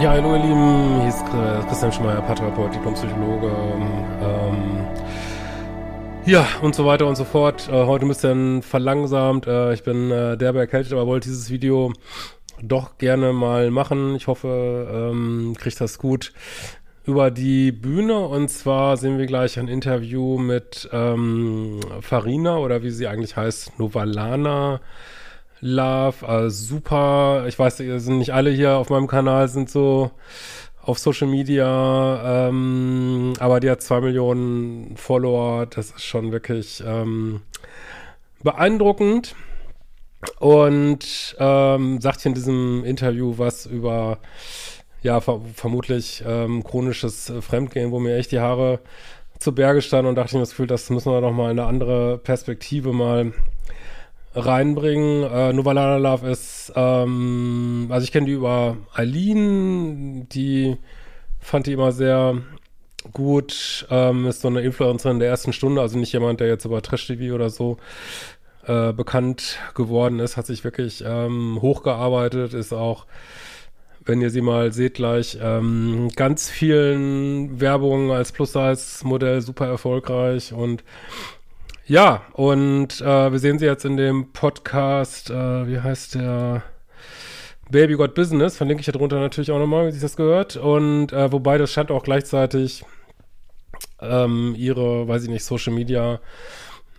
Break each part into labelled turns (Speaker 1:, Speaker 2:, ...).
Speaker 1: Ja, hallo ihr Lieben, hier ist Christian Schmeier, Paartherapeut, Diplompsychologe. Ähm, ja, und so weiter und so fort. Äh, heute ein bisschen verlangsamt. Äh, ich bin äh, derbe erkältet, aber wollte dieses Video doch gerne mal machen. Ich hoffe, ähm, kriegt das gut über die Bühne. Und zwar sehen wir gleich ein Interview mit ähm, Farina oder wie sie eigentlich heißt, Novalana. Love, äh, super. Ich weiß, ihr sind nicht alle hier auf meinem Kanal, sind so auf Social Media, ähm, aber die hat zwei Millionen Follower. Das ist schon wirklich ähm, beeindruckend. Und ähm, sagt hier in diesem Interview was über, ja, ver vermutlich ähm, chronisches Fremdgehen, wo mir echt die Haare zu Berge standen und dachte ich mir das Gefühl, das müssen wir noch mal in eine andere Perspektive mal reinbringen. Äh, Novalana Love ist, ähm, also ich kenne die über Eileen, die fand die immer sehr gut, ähm, ist so eine Influencerin der ersten Stunde, also nicht jemand, der jetzt über Trash-TV oder so äh, bekannt geworden ist, hat sich wirklich ähm, hochgearbeitet, ist auch wenn ihr sie mal seht gleich, ähm, ganz vielen Werbungen als Plus-Size-Modell super erfolgreich und ja, und äh, wir sehen sie jetzt in dem Podcast, äh, wie heißt der? Baby Got Business, verlinke ich ja drunter natürlich auch nochmal, wie sich das gehört. Und äh, wobei das scheint auch gleichzeitig ähm, ihre, weiß ich nicht, Social Media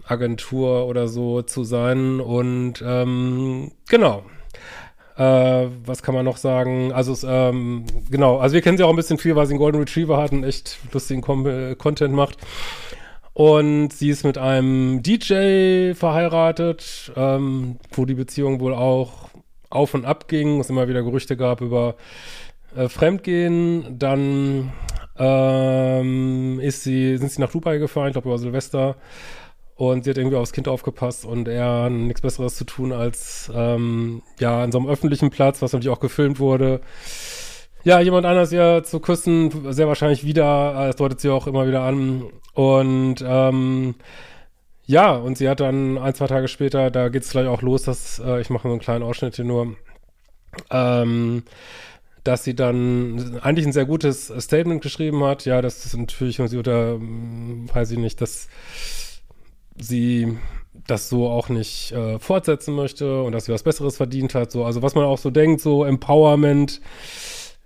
Speaker 1: Agentur oder so zu sein. Und ähm, genau. Äh, was kann man noch sagen? Also, ähm, genau, also wir kennen sie auch ein bisschen viel, weil sie einen Golden Retriever hat und echt lustigen Com äh, Content macht. Und sie ist mit einem DJ verheiratet, ähm, wo die Beziehung wohl auch auf und ab ging, es immer wieder Gerüchte gab über äh, Fremdgehen. Dann ähm, ist sie, sind sie nach Dubai gefahren, ich glaube über Silvester. Und sie hat irgendwie aufs Kind aufgepasst und er nichts Besseres zu tun, als ähm, ja an so einem öffentlichen Platz, was natürlich auch gefilmt wurde, ja, jemand anders ja zu küssen, sehr wahrscheinlich wieder, das deutet sie auch immer wieder an. Und ähm, ja, und sie hat dann ein, zwei Tage später, da geht es gleich auch los, dass, äh, ich mache so einen kleinen Ausschnitt hier nur, ähm, dass sie dann eigentlich ein sehr gutes Statement geschrieben hat. Ja, das ist natürlich, sie oder, weiß ich nicht, dass sie das so auch nicht äh, fortsetzen möchte und dass sie was Besseres verdient hat. So, also was man auch so denkt, so Empowerment,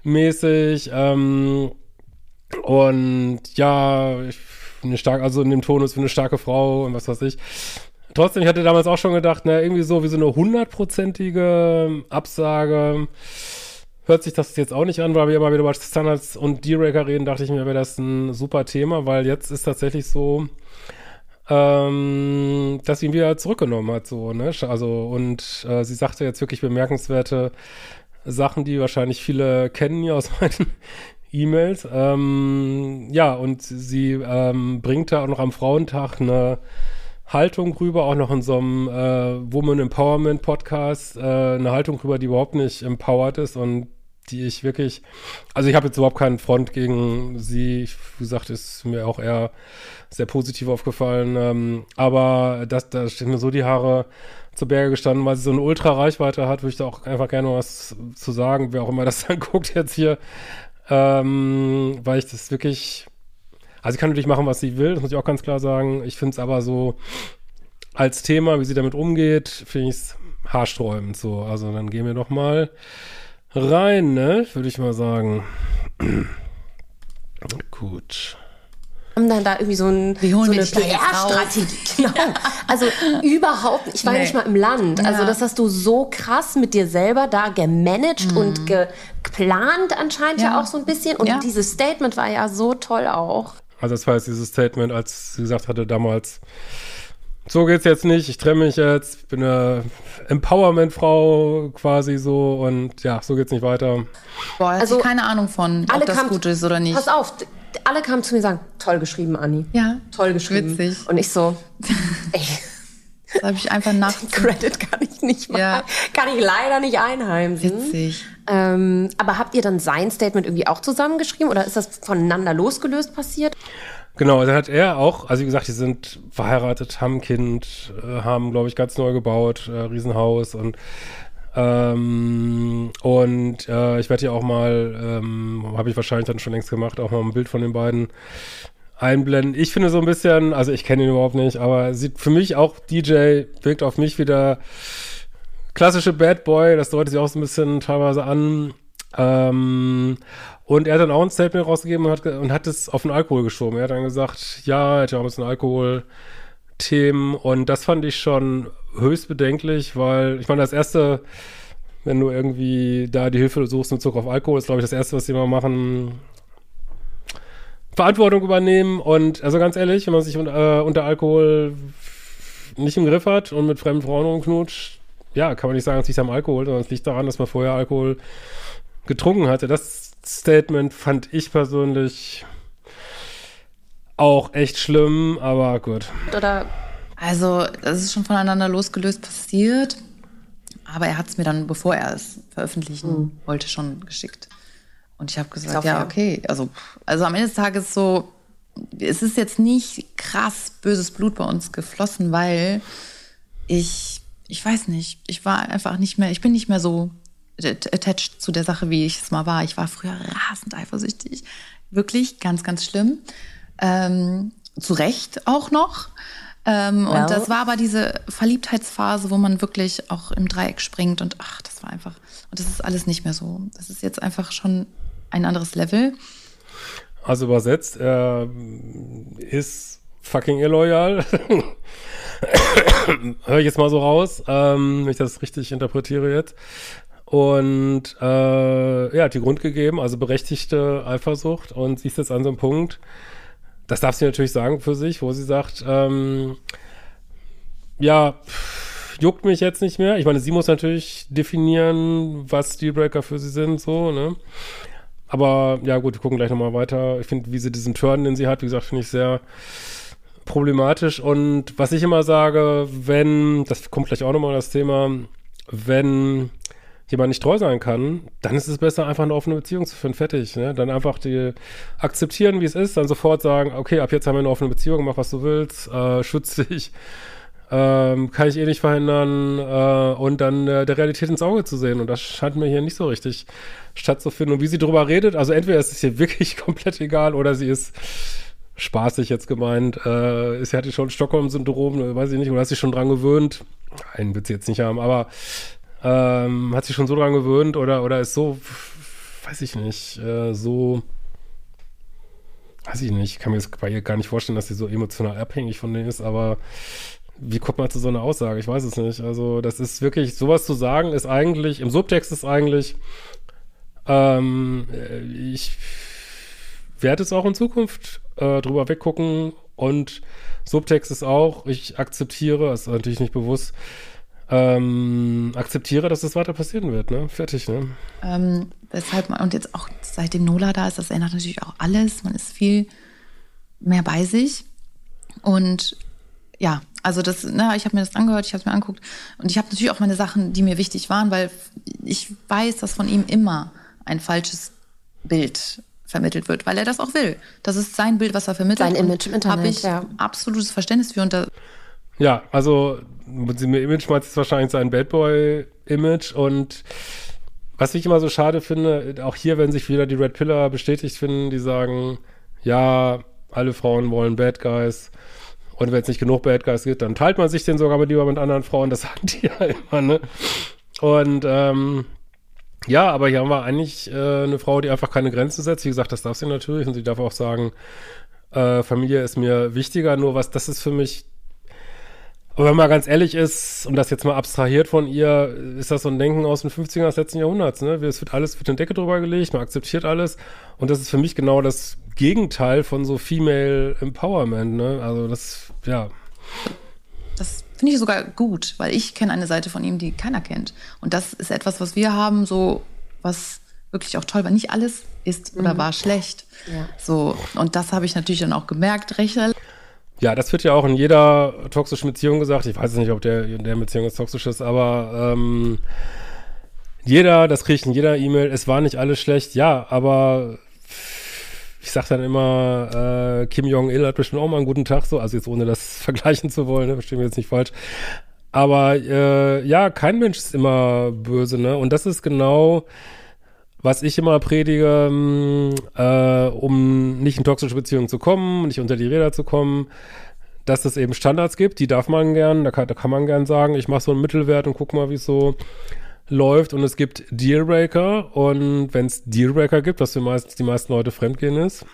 Speaker 1: mäßig. Ähm, und ja, eine starke, also in dem Tonus für eine starke Frau und was weiß ich. Trotzdem, ich hatte damals auch schon gedacht, na, irgendwie so wie so eine hundertprozentige Absage hört sich das jetzt auch nicht an, weil wir immer wieder über Standards und D-Raker reden, dachte ich mir, wäre das ein super Thema, weil jetzt ist tatsächlich so, ähm, dass sie ihn wieder zurückgenommen hat, so, ne? Also, und äh, sie sagte jetzt wirklich bemerkenswerte Sachen, die wahrscheinlich viele kennen hier aus meinen E-Mails. Ähm, ja, und sie ähm, bringt da auch noch am Frauentag eine Haltung rüber, auch noch in so einem äh, Woman Empowerment Podcast, äh, eine Haltung rüber, die überhaupt nicht empowered ist und die ich wirklich, also ich habe jetzt überhaupt keinen Front gegen sie, wie gesagt, ist mir auch eher sehr positiv aufgefallen, ähm, aber das, da stehen mir so die Haare zu Berge gestanden, weil sie so eine Ultra-Reichweite hat, würde ich da auch einfach gerne was zu sagen, wer auch immer das dann guckt jetzt hier, ähm, weil ich das wirklich, also sie kann natürlich machen, was sie will, das muss ich auch ganz klar sagen. Ich finde es aber so als Thema, wie sie damit umgeht, finde ich es haarsträubend so. Also dann gehen wir doch mal rein, ne, würde ich mal sagen. Gut.
Speaker 2: Haben dann da irgendwie so, ein,
Speaker 3: Wie holen
Speaker 2: so
Speaker 3: wir
Speaker 2: eine? PR-Strategie. Genau. Also überhaupt, ich war
Speaker 3: Nee.
Speaker 2: nicht mal im Land. Also
Speaker 3: Ja.
Speaker 2: das hast du so krass mit dir selber da gemanagt und ge geplant anscheinend ja.
Speaker 3: Ja.
Speaker 2: auch so ein bisschen. Und
Speaker 3: Ja.
Speaker 2: dieses Statement war ja so toll auch.
Speaker 1: Also das war jetzt dieses Statement, als sie gesagt hatte damals, so geht's jetzt nicht, ich trenne mich jetzt, bin eine Empowerment-Frau quasi so und ja, so geht's nicht weiter.
Speaker 3: Boah,
Speaker 2: Also,
Speaker 3: ich keine Ahnung von,
Speaker 2: Alle
Speaker 3: ob das
Speaker 2: kamen-
Speaker 3: gut ist oder nicht.
Speaker 2: Pass auf, alle kamen zu mir und sagen, toll geschrieben, Anni.
Speaker 3: Ja,
Speaker 2: Toll geschrieben.
Speaker 3: witzig.
Speaker 2: Und ich so, ey,
Speaker 3: Das habe ich einfach nachts.
Speaker 2: Credit kann ich nicht mal,
Speaker 3: Ja.
Speaker 2: kann ich leider nicht einheimsen.
Speaker 3: Witzig.
Speaker 2: Ähm, aber habt ihr dann sein Statement irgendwie auch zusammengeschrieben oder ist das voneinander losgelöst passiert?
Speaker 1: Genau, dann hat er auch, also wie gesagt, die sind verheiratet, haben ein Kind, äh, haben, glaube ich, ganz neu gebaut, äh, Riesenhaus und ähm, und äh, ich werde hier auch mal, ähm, habe ich wahrscheinlich dann schon längst gemacht, auch mal ein Bild von den beiden einblenden. Ich finde so ein bisschen, also ich kenne ihn überhaupt nicht, aber sieht für mich auch DJ, wirkt auf mich wieder klassische Bad Boy, das deutet sich auch so ein bisschen teilweise an. Ähm, und er hat dann auch ein Statement rausgegeben und hat, und hat es auf den Alkohol geschoben. Er hat dann gesagt, ja, er ja auch ein bisschen Alkohol-Themen und das fand ich schon höchst bedenklich, weil ich meine, das erste, wenn du irgendwie da die Hilfe suchst in Bezug auf Alkohol, ist glaube ich das erste, was die mal machen, Verantwortung übernehmen und also ganz ehrlich, wenn man sich unter, äh, unter Alkohol nicht im Griff hat und mit fremden Frauen rumknutscht, ja, kann man nicht sagen, es liegt am Alkohol, sondern es liegt daran, dass man vorher Alkohol getrunken hatte. Das Statement fand ich persönlich auch echt schlimm, aber gut.
Speaker 2: Oder
Speaker 3: Also, das ist schon voneinander losgelöst passiert. Aber er hat es mir dann, bevor er es veröffentlichen wollte, schon geschickt. Und ich habe gesagt,
Speaker 2: auch
Speaker 3: ja,
Speaker 2: fair.
Speaker 3: okay. Also, also am Ende des Tages so, es ist jetzt nicht krass böses Blut bei uns geflossen, weil ich, ich weiß nicht, ich war einfach nicht mehr, ich bin nicht mehr so at- attached zu der Sache, wie ich es mal war. Ich war früher rasend eifersüchtig. Wirklich ganz, ganz schlimm. Ähm, zu Recht auch noch. Ähm,
Speaker 2: Well.
Speaker 3: Und das war aber diese Verliebtheitsphase, wo man wirklich auch im Dreieck springt und ach, das war einfach. Und das ist alles nicht mehr so. Das ist jetzt einfach schon ein anderes Level.
Speaker 1: Also übersetzt, er ist fucking illoyal. Höre ich jetzt mal so raus, ähm, wenn ich das richtig interpretiere jetzt. Und äh, ja, hat die Grund gegeben, also berechtigte Eifersucht. Und sie ist jetzt an so einem Punkt, das darf sie natürlich sagen für sich, wo sie sagt, ähm, ja, juckt mich jetzt nicht mehr. Ich meine, sie muss natürlich definieren, was Dealbreaker für sie sind, so, ne? Aber ja, gut, wir gucken gleich nochmal weiter. Ich finde, wie sie diesen Turn, den sie hat, wie gesagt, finde ich sehr problematisch. Und was ich immer sage, wenn, das kommt gleich auch nochmal das Thema, wenn jemand nicht treu sein kann, dann ist es besser, einfach eine offene Beziehung zu führen, fertig. Ne? Dann einfach die akzeptieren, wie es ist, dann sofort sagen, okay, ab jetzt haben wir eine offene Beziehung, mach was du willst, äh, schütz dich, ähm, kann ich eh nicht verhindern äh, und dann äh, der Realität ins Auge zu sehen. Und das scheint mir hier nicht so richtig stattzufinden. Und wie sie drüber redet, also entweder ist es hier wirklich komplett egal oder sie ist spaßig jetzt gemeint. Äh, sie hatte schon Stockholm-Syndrom, weiß ich nicht, oder hat sich schon dran gewöhnt. Einen wird sie jetzt nicht haben, aber ähm, hat sich schon so dran gewöhnt oder, oder ist so, weiß ich nicht, äh, so, weiß ich nicht, ich kann mir das bei ihr gar nicht vorstellen, dass sie so emotional abhängig von denen ist, aber wie kommt man zu so einer Aussage? Ich weiß es nicht. Also, das ist wirklich, sowas zu sagen, ist eigentlich, im Subtext ist eigentlich, ähm, äh, ich werde es auch in Zukunft äh, drüber weggucken und Subtext ist auch, ich akzeptiere, ist natürlich nicht bewusst, ähm, akzeptiere, dass es weiter passieren wird, ne? Fertig, ne?
Speaker 3: Ähm, deshalb, und jetzt auch seitdem Nola da ist, das ändert natürlich auch alles. Man ist viel mehr bei sich. Und ja, also das, ne, ich habe mir das angehört, ich habe es mir angeguckt. Und ich habe natürlich auch meine Sachen, die mir wichtig waren, weil ich weiß, dass von ihm immer ein falsches Bild vermittelt wird, weil er das auch will. Das ist sein Bild, was er vermittelt.
Speaker 2: Sein Image im Internet,
Speaker 3: Habe ich
Speaker 2: ja.
Speaker 3: absolutes Verständnis für. Und da,
Speaker 1: Ja, also mit dem Image meint es wahrscheinlich sein Bad Boy-Image und was ich immer so schade finde, auch hier, wenn sich wieder die Red Pillar bestätigt finden, die sagen, ja, alle Frauen wollen Bad Guys und wenn es nicht genug Bad Guys gibt, dann teilt man sich den sogar lieber mit anderen Frauen, das sagen die ja immer, ne? Und ähm, ja, aber hier haben wir eigentlich äh, eine Frau, die einfach keine Grenzen setzt. Wie gesagt, das darf sie natürlich und sie darf auch sagen, Äh, Familie ist mir wichtiger, nur was, das ist für mich aber wenn man ganz ehrlich ist, und das jetzt mal abstrahiert von ihr, ist das so ein Denken aus den 50ern des letzten Jahrhunderts. Ne? Es wird alles, wird eine Decke drüber gelegt, man akzeptiert alles. Und das ist für mich genau das Gegenteil von so Female Empowerment. Ne? Also das, ja.
Speaker 3: Das finde ich sogar gut, weil ich kenne eine Seite von ihm, die keiner kennt. Und das ist etwas, was wir haben, so was wirklich auch toll war. Nicht alles ist oder mhm. war schlecht. Ja. So, und das habe ich natürlich dann auch gemerkt, recht
Speaker 1: ja, das wird ja auch in jeder toxischen Beziehung gesagt. Ich weiß nicht, ob der in der Beziehung jetzt toxisch ist, aber ähm, jeder, das kriege ich in jeder E-Mail, es war nicht alles schlecht. Ja, aber ich sag dann immer, äh, Kim Jong-il hat bestimmt auch mal einen guten Tag, so, also jetzt ohne das vergleichen zu wollen, ne, wir jetzt nicht falsch. Aber äh, ja, kein Mensch ist immer böse, ne? Und das ist genau was ich immer predige, ähm, äh, um nicht in toxische Beziehungen zu kommen, nicht unter die Räder zu kommen, dass es eben Standards gibt, die darf man gern, da kann, da kann man gern sagen, ich mache so einen Mittelwert und guck mal, wie es so läuft. Und es gibt Dealbreaker und wenn es Dealbreaker gibt, was für meist, die meisten Leute fremdgehen ist,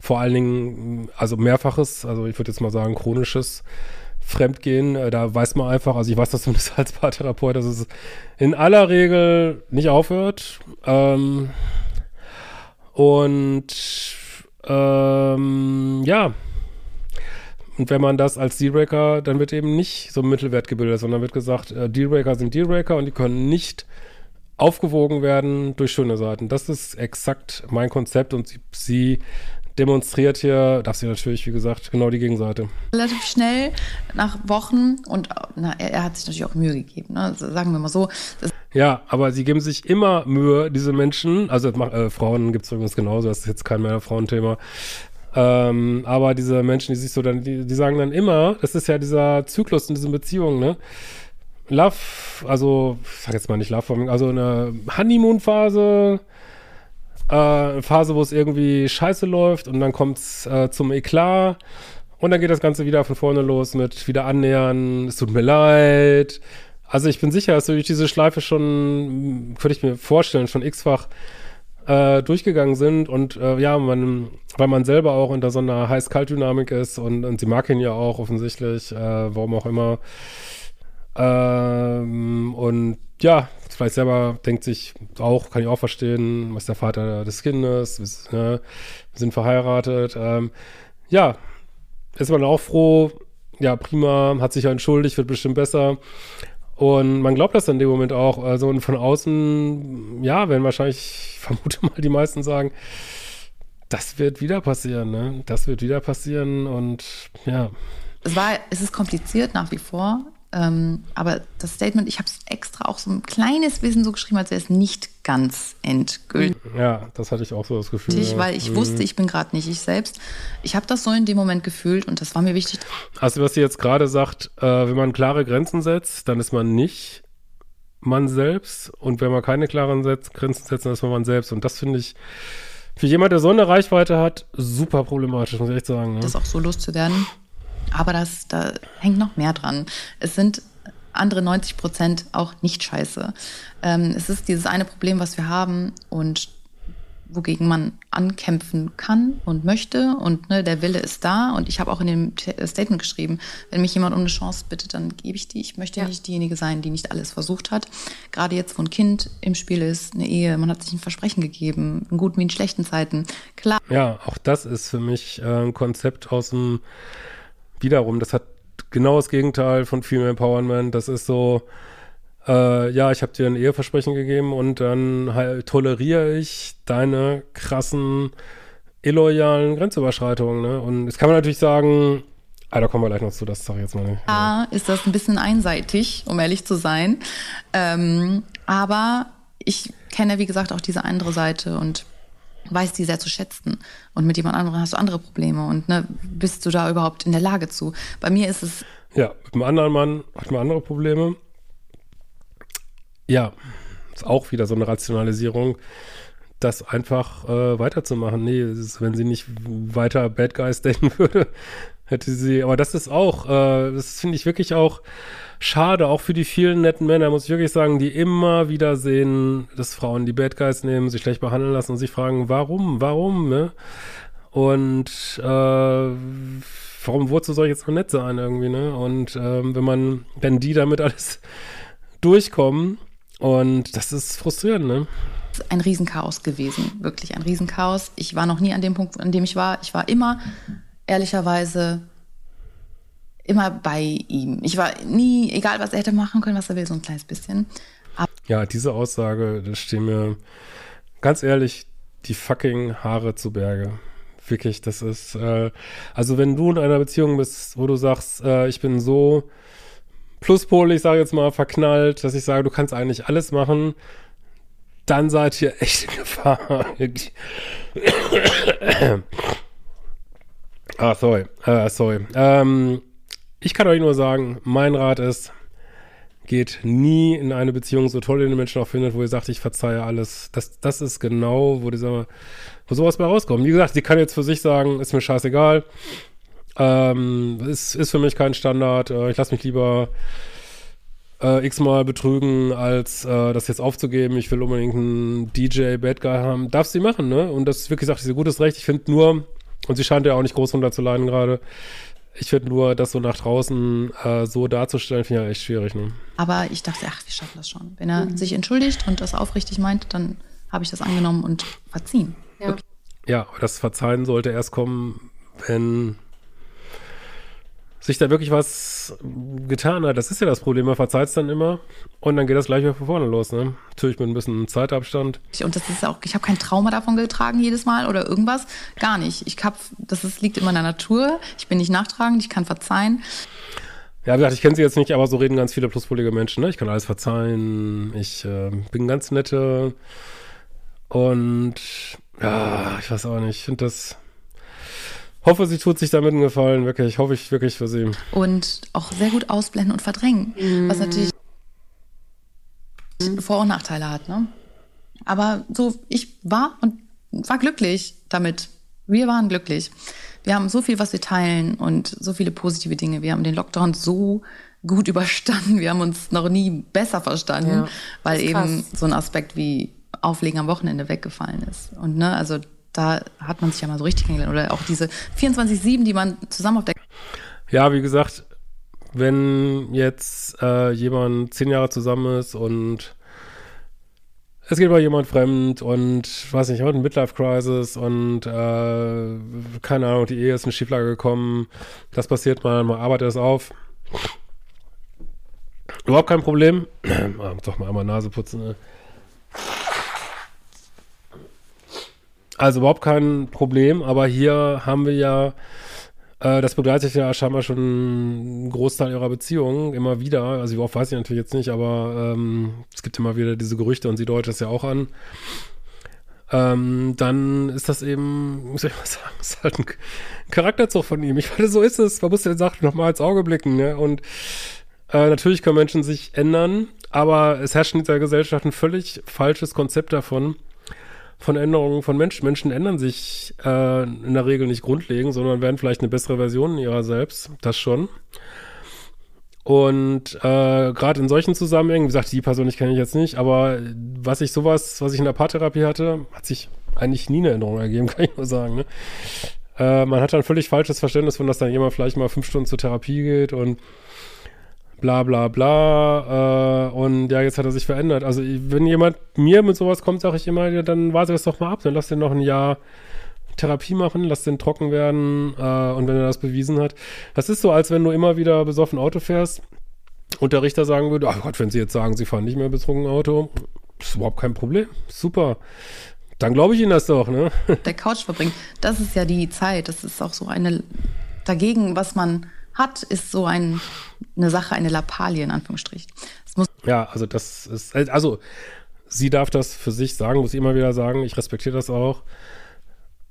Speaker 1: vor allen Dingen, also mehrfaches, also ich würde jetzt mal sagen, chronisches Fremdgehen, äh, da weiß man einfach, also ich weiß das zumindest als Paartherapeut, dass es in aller Regel nicht aufhört. Ähm, und ähm, ja, und wenn man das als Dealbreaker, dann wird eben nicht so ein Mittelwert gebildet, sondern wird gesagt, äh, Dealbreaker sind Dealbreaker und die können nicht aufgewogen werden durch schöne Seiten. Das ist exakt mein Konzept und sie, sie demonstriert hier, darf sie natürlich, wie gesagt, genau die Gegenseite.
Speaker 3: Relativ schnell, nach Wochen, und na, er, er, hat sich natürlich auch Mühe gegeben, ne? sagen wir mal so.
Speaker 1: ja, aber sie geben sich immer Mühe, diese Menschen, also äh, Frauen gibt es übrigens genauso, das ist jetzt kein mehr Frauenthema, ähm, aber diese Menschen, die sich so dann, die, die sagen dann immer, das ist ja dieser Zyklus in diesen Beziehungen, ne? Love, also, ich sag jetzt mal nicht Love, also eine Honeymoon-Phase, äh, Phase, wo es irgendwie scheiße läuft und dann kommt es äh, zum Eklat und dann geht das Ganze wieder von vorne los mit wieder annähern, es tut mir leid. Also ich bin sicher, dass durch diese Schleife schon, könnte ich mir vorstellen, schon x-fach äh, durchgegangen sind und äh, ja, man, weil man selber auch unter so einer Heiß-Kalt-Dynamik ist und, und sie mag ihn ja auch offensichtlich, äh, warum auch immer. Ähm, und ja, vielleicht selber denkt sich auch, kann ich auch verstehen, was der Vater des Kindes, ist, ne, wir sind verheiratet. Ähm, ja, ist man auch froh, ja, prima, hat sich ja entschuldigt, wird bestimmt besser. Und man glaubt das in dem Moment auch. Also und von außen, ja, werden wahrscheinlich, ich vermute mal, die meisten sagen, das wird wieder passieren, ne? Das wird wieder passieren und ja.
Speaker 3: Es war, es ist kompliziert nach wie vor. Ähm, aber das Statement, ich habe es extra auch so ein kleines bisschen so geschrieben, als wäre es nicht ganz endgültig.
Speaker 1: Ja, das hatte ich auch so das Gefühl.
Speaker 3: Ich, weil ich mhm. wusste, ich bin gerade nicht ich selbst. Ich habe das so in dem Moment gefühlt und das war mir wichtig.
Speaker 1: Also was sie jetzt gerade sagt, äh, wenn man klare Grenzen setzt, dann ist man nicht man selbst und wenn man keine klaren Setz Grenzen setzt, dann ist man man selbst und das finde ich für jemand, der so eine Reichweite hat, super problematisch, muss ich echt sagen.
Speaker 3: Ne? Das auch so loszuwerden. Aber das, da hängt noch mehr dran. Es sind andere 90 Prozent auch nicht scheiße. Ähm, es ist dieses eine Problem, was wir haben und wogegen man ankämpfen kann und möchte und ne, der Wille ist da und ich habe auch in dem äh, Statement geschrieben, wenn mich jemand um eine Chance bittet, dann gebe ich die. Ich möchte ja. nicht diejenige sein, die nicht alles versucht hat. Gerade jetzt, wo ein Kind im Spiel ist, eine Ehe, man hat sich ein Versprechen gegeben, in guten wie in schlechten Zeiten. Klar.
Speaker 1: Ja, auch das ist für mich äh, ein Konzept aus dem wiederum, das hat genau das Gegenteil von Female Empowerment. Das ist so, äh, ja, ich habe dir ein Eheversprechen gegeben und dann toleriere ich deine krassen illoyalen Grenzüberschreitungen. Ne? Und jetzt kann man natürlich sagen, ah, da kommen wir gleich noch zu, das sage ich jetzt mal nicht.
Speaker 3: Ja, ist das ein bisschen einseitig, um ehrlich zu sein. Ähm, aber ich kenne, wie gesagt, auch diese andere Seite und weiß die sehr zu schätzen. Und mit jemand anderem hast du andere Probleme. Und ne, bist du da überhaupt in der Lage zu? Bei mir ist es.
Speaker 1: Ja, mit einem anderen Mann hat man andere Probleme. Ja, ist auch wieder so eine Rationalisierung, das einfach äh, weiterzumachen. Nee, ist, wenn sie nicht weiter Bad Guys denken würde, hätte sie. Aber das ist auch, äh, das finde ich wirklich auch schade, auch für die vielen netten Männer, muss ich wirklich sagen, die immer wieder sehen, dass Frauen die Bad Guys nehmen, sich schlecht behandeln lassen und sich fragen, warum, warum, ne? Und äh, warum wozu soll ich jetzt noch nett sein irgendwie, ne? Und ähm, wenn man, wenn die damit alles durchkommen und das ist frustrierend, ne?
Speaker 3: ein Riesenchaos gewesen, wirklich ein Riesenchaos. Ich war noch nie an dem Punkt, an dem ich war. Ich war immer, ehrlicherweise, immer bei ihm. Ich war nie, egal was er hätte machen können, was er will, so ein kleines bisschen.
Speaker 1: Aber ja, diese Aussage, da stehen mir ganz ehrlich die fucking Haare zu Berge. Wirklich, das ist, äh, also wenn du in einer Beziehung bist, wo du sagst, äh, ich bin so pluspol, ich sage jetzt mal, verknallt, dass ich sage, du kannst eigentlich alles machen, dann seid ihr echt in Gefahr. Ah, sorry. Äh, sorry. Ähm, ich kann euch nur sagen, mein Rat ist, geht nie in eine Beziehung, so toll ihr den Menschen auch findet, wo ihr sagt, ich verzeihe alles. Das, das ist genau, wo dieser, wo sowas bei rauskommt. Wie gesagt, sie kann jetzt für sich sagen, ist mir scheißegal. Ähm, ist, ist für mich kein Standard. Äh, ich lasse mich lieber äh, x-mal betrügen, als äh, das jetzt aufzugeben. Ich will unbedingt einen DJ Bad Guy haben. Darf sie machen, ne? Und das ist wirklich gesagt, sie gutes Recht. Ich finde nur, und sie scheint ja auch nicht groß runter zu leiden gerade. Ich finde nur, das so nach draußen äh, so darzustellen, finde ich ja echt schwierig. Ne?
Speaker 3: Aber ich dachte, ach, wir schaffen das schon. Wenn er mhm. sich entschuldigt und das aufrichtig meint, dann habe ich das angenommen und verziehen.
Speaker 1: Ja. ja, das Verzeihen sollte erst kommen, wenn sich da wirklich was getan hat. Das ist ja das Problem. Man verzeiht es dann immer und dann geht das gleich wieder von vorne los. Ne? Natürlich mit ein bisschen Zeitabstand.
Speaker 3: Und das ist auch, ich habe kein Trauma davon getragen jedes Mal oder irgendwas. Gar nicht. Ich hab, das ist, liegt immer in der Natur. Ich bin nicht nachtragend, ich kann verzeihen.
Speaker 1: Ja, wie gesagt, ich kenne sie jetzt nicht, aber so reden ganz viele pluspolige Menschen. Ne? Ich kann alles verzeihen. Ich äh, bin ganz nette. Und ja, ich weiß auch nicht. Ich finde das hoffe, sie tut sich damit einen Gefallen, wirklich. Hoffe ich wirklich für sie.
Speaker 3: Und auch sehr gut ausblenden und verdrängen, mm. was natürlich Vor- und Nachteile hat. Ne? Aber so, ich war und war glücklich damit. Wir waren glücklich. Wir haben so viel, was wir teilen und so viele positive Dinge. Wir haben den Lockdown so gut überstanden. Wir haben uns noch nie besser verstanden, ja, weil eben so ein Aspekt wie Auflegen am Wochenende weggefallen ist. Und ne, also da hat man sich ja mal so richtig kennengelernt. Oder auch diese 24-7, die man zusammen auf der.
Speaker 1: Ja, wie gesagt, wenn jetzt äh, jemand zehn Jahre zusammen ist und es geht mal jemand fremd und weiß nicht, hat eine Midlife-Crisis und äh, keine Ahnung, die Ehe ist in Schieflage gekommen. Das passiert mal, man arbeitet es auf. Überhaupt kein Problem. ah, doch mal einmal Nase putzen. Ne? Also überhaupt kein Problem, aber hier haben wir ja, äh, das begleitet ja scheinbar schon einen Großteil ihrer Beziehungen immer wieder. Also oft weiß ich natürlich jetzt nicht, aber ähm, es gibt immer wieder diese Gerüchte und sie deutet das ja auch an. Ähm, dann ist das eben, muss ich mal sagen, ist halt ein Charakterzug von ihm. Ich finde, so ist es. Man muss ja Sachen nochmal ins Auge blicken, ne? Und äh, natürlich können Menschen sich ändern, aber es herrscht in dieser Gesellschaft ein völlig falsches Konzept davon, von Änderungen von Menschen. Menschen ändern sich äh, in der Regel nicht grundlegend, sondern werden vielleicht eine bessere Version ihrer selbst. Das schon. Und äh, gerade in solchen Zusammenhängen, wie gesagt, die Person ich kenne ich jetzt nicht, aber was ich sowas, was ich in der Paartherapie hatte, hat sich eigentlich nie eine Änderung ergeben, kann ich nur sagen. Ne? Äh, man hat dann völlig falsches Verständnis von, dass dann jemand vielleicht mal fünf Stunden zur Therapie geht und bla bla bla. Äh, und ja, jetzt hat er sich verändert. Also wenn jemand mir mit sowas kommt, sage ich immer, ja, dann warte das doch mal ab, dann lass den noch ein Jahr Therapie machen, lass den trocken werden äh, und wenn er das bewiesen hat. Das ist so, als wenn du immer wieder besoffen Auto fährst und der Richter sagen würde, ach Gott, wenn Sie jetzt sagen, Sie fahren nicht mehr betrunken Auto, ist überhaupt kein Problem. Super. Dann glaube ich Ihnen das doch, ne?
Speaker 3: Der Couch verbringen, das ist ja die Zeit, das ist auch so eine dagegen, was man hat, ist so ein, eine Sache, eine Lappalie in Anführungsstrichen.
Speaker 1: ja, also das ist, also sie darf das für sich sagen, muss ich immer wieder sagen, ich respektiere das auch.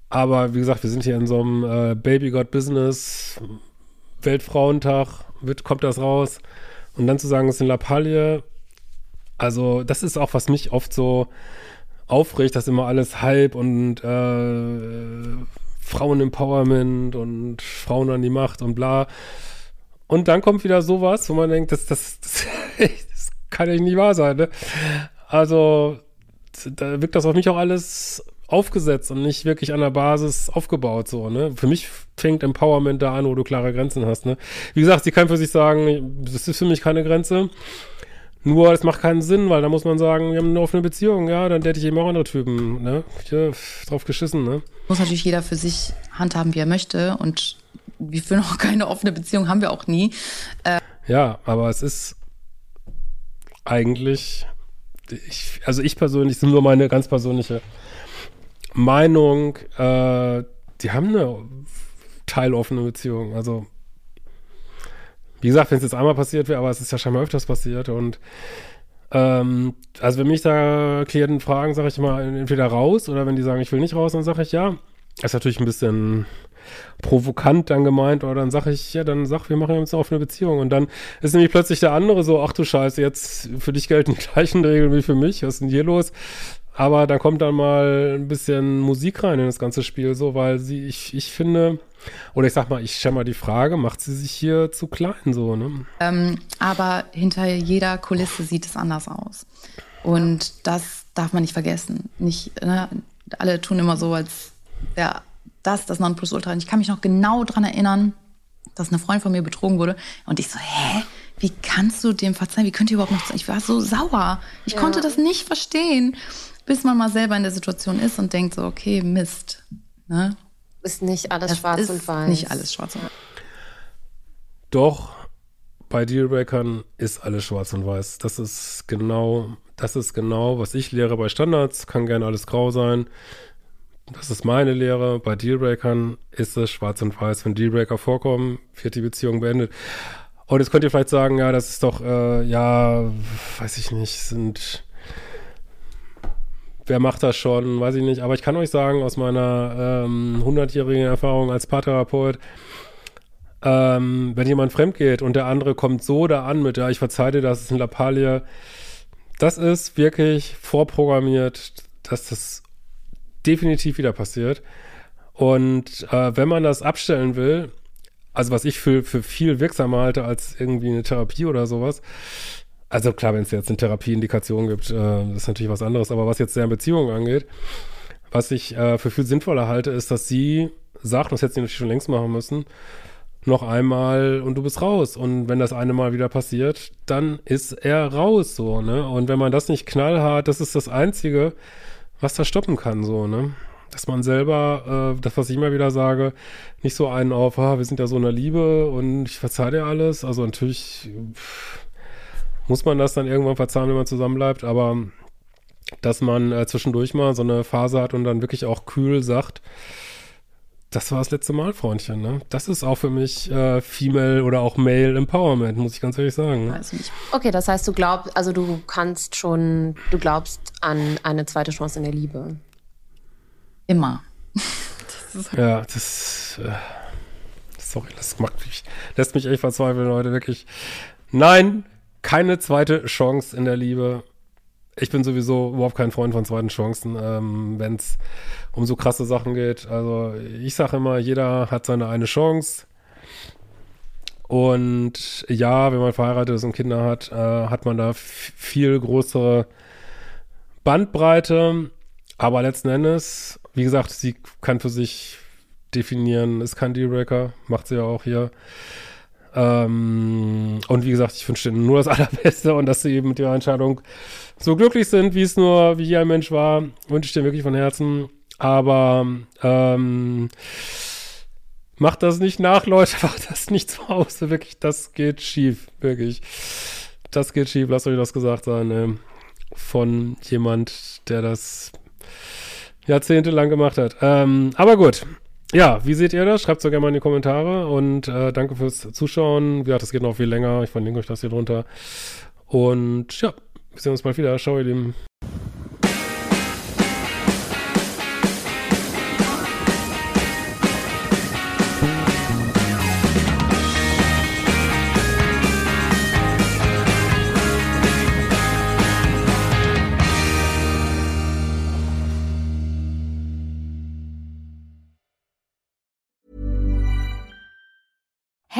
Speaker 1: Aber wie gesagt, wir sind hier in so einem äh, Baby God Business, Weltfrauentag, wird, kommt das raus. Und dann zu sagen, es ist eine Lappalie, also das ist auch, was mich oft so aufregt, dass immer alles Hype und äh, Frauen-Empowerment und Frauen an die Macht und bla. Und dann kommt wieder sowas, wo man denkt, das, das, das, das kann ja nicht wahr sein. Ne? Also, da wirkt das auf mich auch alles aufgesetzt und nicht wirklich an der Basis aufgebaut, so, ne? Für mich fängt Empowerment da an, wo du klare Grenzen hast, ne? Wie gesagt, sie kann für sich sagen, das ist für mich keine Grenze. Nur, es macht keinen Sinn, weil da muss man sagen, wir haben eine offene Beziehung, ja, dann hätte ich eben auch andere Typen, ne? Ja, drauf geschissen, ne?
Speaker 3: Muss natürlich jeder für sich handhaben, wie er möchte und wir führen auch keine offene Beziehung, haben wir auch nie.
Speaker 1: Äh ja, aber es ist eigentlich, ich, also ich persönlich, das ist nur meine ganz persönliche Meinung, äh, die haben eine teiloffene Beziehung. Also, wie gesagt, wenn es jetzt einmal passiert wäre, aber es ist ja scheinbar öfters passiert und ähm, also wenn mich da Klienten fragen, sage ich immer entweder raus oder wenn die sagen, ich will nicht raus, dann sage ich ja. Ist natürlich ein bisschen provokant dann gemeint, oder dann sage ich, ja, dann sag, wir machen jetzt eine offene Beziehung. Und dann ist nämlich plötzlich der andere so, ach du Scheiße, jetzt für dich gelten die gleichen Regeln wie für mich, was ist denn hier los? Aber da kommt dann mal ein bisschen Musik rein in das ganze Spiel, so, weil sie, ich, ich finde, oder ich sag mal, ich stelle mal die Frage, macht sie sich hier zu klein, so, ne?
Speaker 3: Ähm, aber hinter jeder Kulisse sieht es anders aus. Und das darf man nicht vergessen. Nicht, ne? Alle tun immer so, als wäre das, das Nonplusultra. Und ich kann mich noch genau daran erinnern, dass eine Freundin von mir betrogen wurde. Und ich so, hä? Wie kannst du dem verzeihen? Wie könnt ihr überhaupt noch... Ich war so sauer. Ich ja. konnte das nicht verstehen, bis man mal selber in der Situation ist und denkt so, okay, Mist. Ne?
Speaker 2: Ist nicht alles das schwarz und weiß.
Speaker 3: Nicht alles schwarz und weiß.
Speaker 1: Doch, bei Dealbreakern ist alles schwarz und weiß. Das ist genau, das ist genau, was ich lehre bei Standards. Kann gerne alles grau sein. Das ist meine Lehre. Bei Dealbreakern ist es schwarz und weiß. Wenn Dealbreaker vorkommen, wird die Beziehung beendet. Und jetzt könnt ihr vielleicht sagen, ja, das ist doch, äh, ja, weiß ich nicht, sind, wer macht das schon, weiß ich nicht. Aber ich kann euch sagen, aus meiner ähm, 100-jährigen Erfahrung als Paartherapeut, ähm, wenn jemand fremd geht und der andere kommt so da an mit, ja, ich verzeihe dir, das ist ein Lappalie, das ist wirklich vorprogrammiert, dass das definitiv wieder passiert. Und äh, wenn man das abstellen will, also was ich für, für viel wirksamer halte als irgendwie eine Therapie oder sowas, also klar, wenn es jetzt eine Therapieindikation gibt, äh, das ist natürlich was anderes, aber was jetzt deren Beziehung angeht, was ich äh, für viel sinnvoller halte, ist, dass sie sagt, das hätte sie natürlich schon längst machen müssen, noch einmal und du bist raus. Und wenn das eine Mal wieder passiert, dann ist er raus, so, ne? Und wenn man das nicht knallhart, das ist das Einzige, was das stoppen kann, so, ne? Dass man selber, äh, das, was ich immer wieder sage, nicht so einen auf, ah, wir sind ja so in der Liebe und ich verzeih dir alles. Also natürlich pff, muss man das dann irgendwann verzeihen, wenn man zusammenbleibt, aber dass man äh, zwischendurch mal so eine Phase hat und dann wirklich auch kühl sagt, das war das letzte Mal, Freundchen, ne? Das ist auch für mich äh, Female oder auch Male Empowerment, muss ich ganz ehrlich sagen. Ne?
Speaker 2: Also okay, das heißt, du glaubst, also du kannst schon, du glaubst an eine zweite Chance in der Liebe.
Speaker 3: Immer.
Speaker 1: das ja, das, äh, sorry, das macht mich, lässt mich echt verzweifeln, Leute, wirklich. Nein, keine zweite Chance in der Liebe ich bin sowieso überhaupt kein Freund von zweiten Chancen, ähm, wenn es um so krasse Sachen geht. Also ich sage immer, jeder hat seine eine Chance. Und ja, wenn man verheiratet ist und Kinder hat, äh, hat man da viel größere Bandbreite. Aber letzten Endes, wie gesagt, sie kann für sich definieren, ist kein Dealbreaker, macht sie ja auch hier. Ähm, und wie gesagt, ich wünsche dir nur das Allerbeste und dass sie eben mit ihrer Entscheidung so glücklich sind, wie es nur, wie hier ein Mensch war, wünsche ich dir wirklich von Herzen. Aber ähm, macht das nicht nach, Leute, macht das nicht zu Hause. Wirklich, das geht schief, wirklich. Das geht schief, lasst euch das gesagt sein. Ne? Von jemand, der das jahrzehntelang gemacht hat. Ähm, aber gut. Ja, wie seht ihr das? Schreibt es doch gerne mal in die Kommentare und äh, danke fürs Zuschauen. Wie gesagt, das geht noch viel länger. Ich verlinke euch das hier drunter. Und ja, wir sehen uns bald wieder. Ciao, ihr Lieben.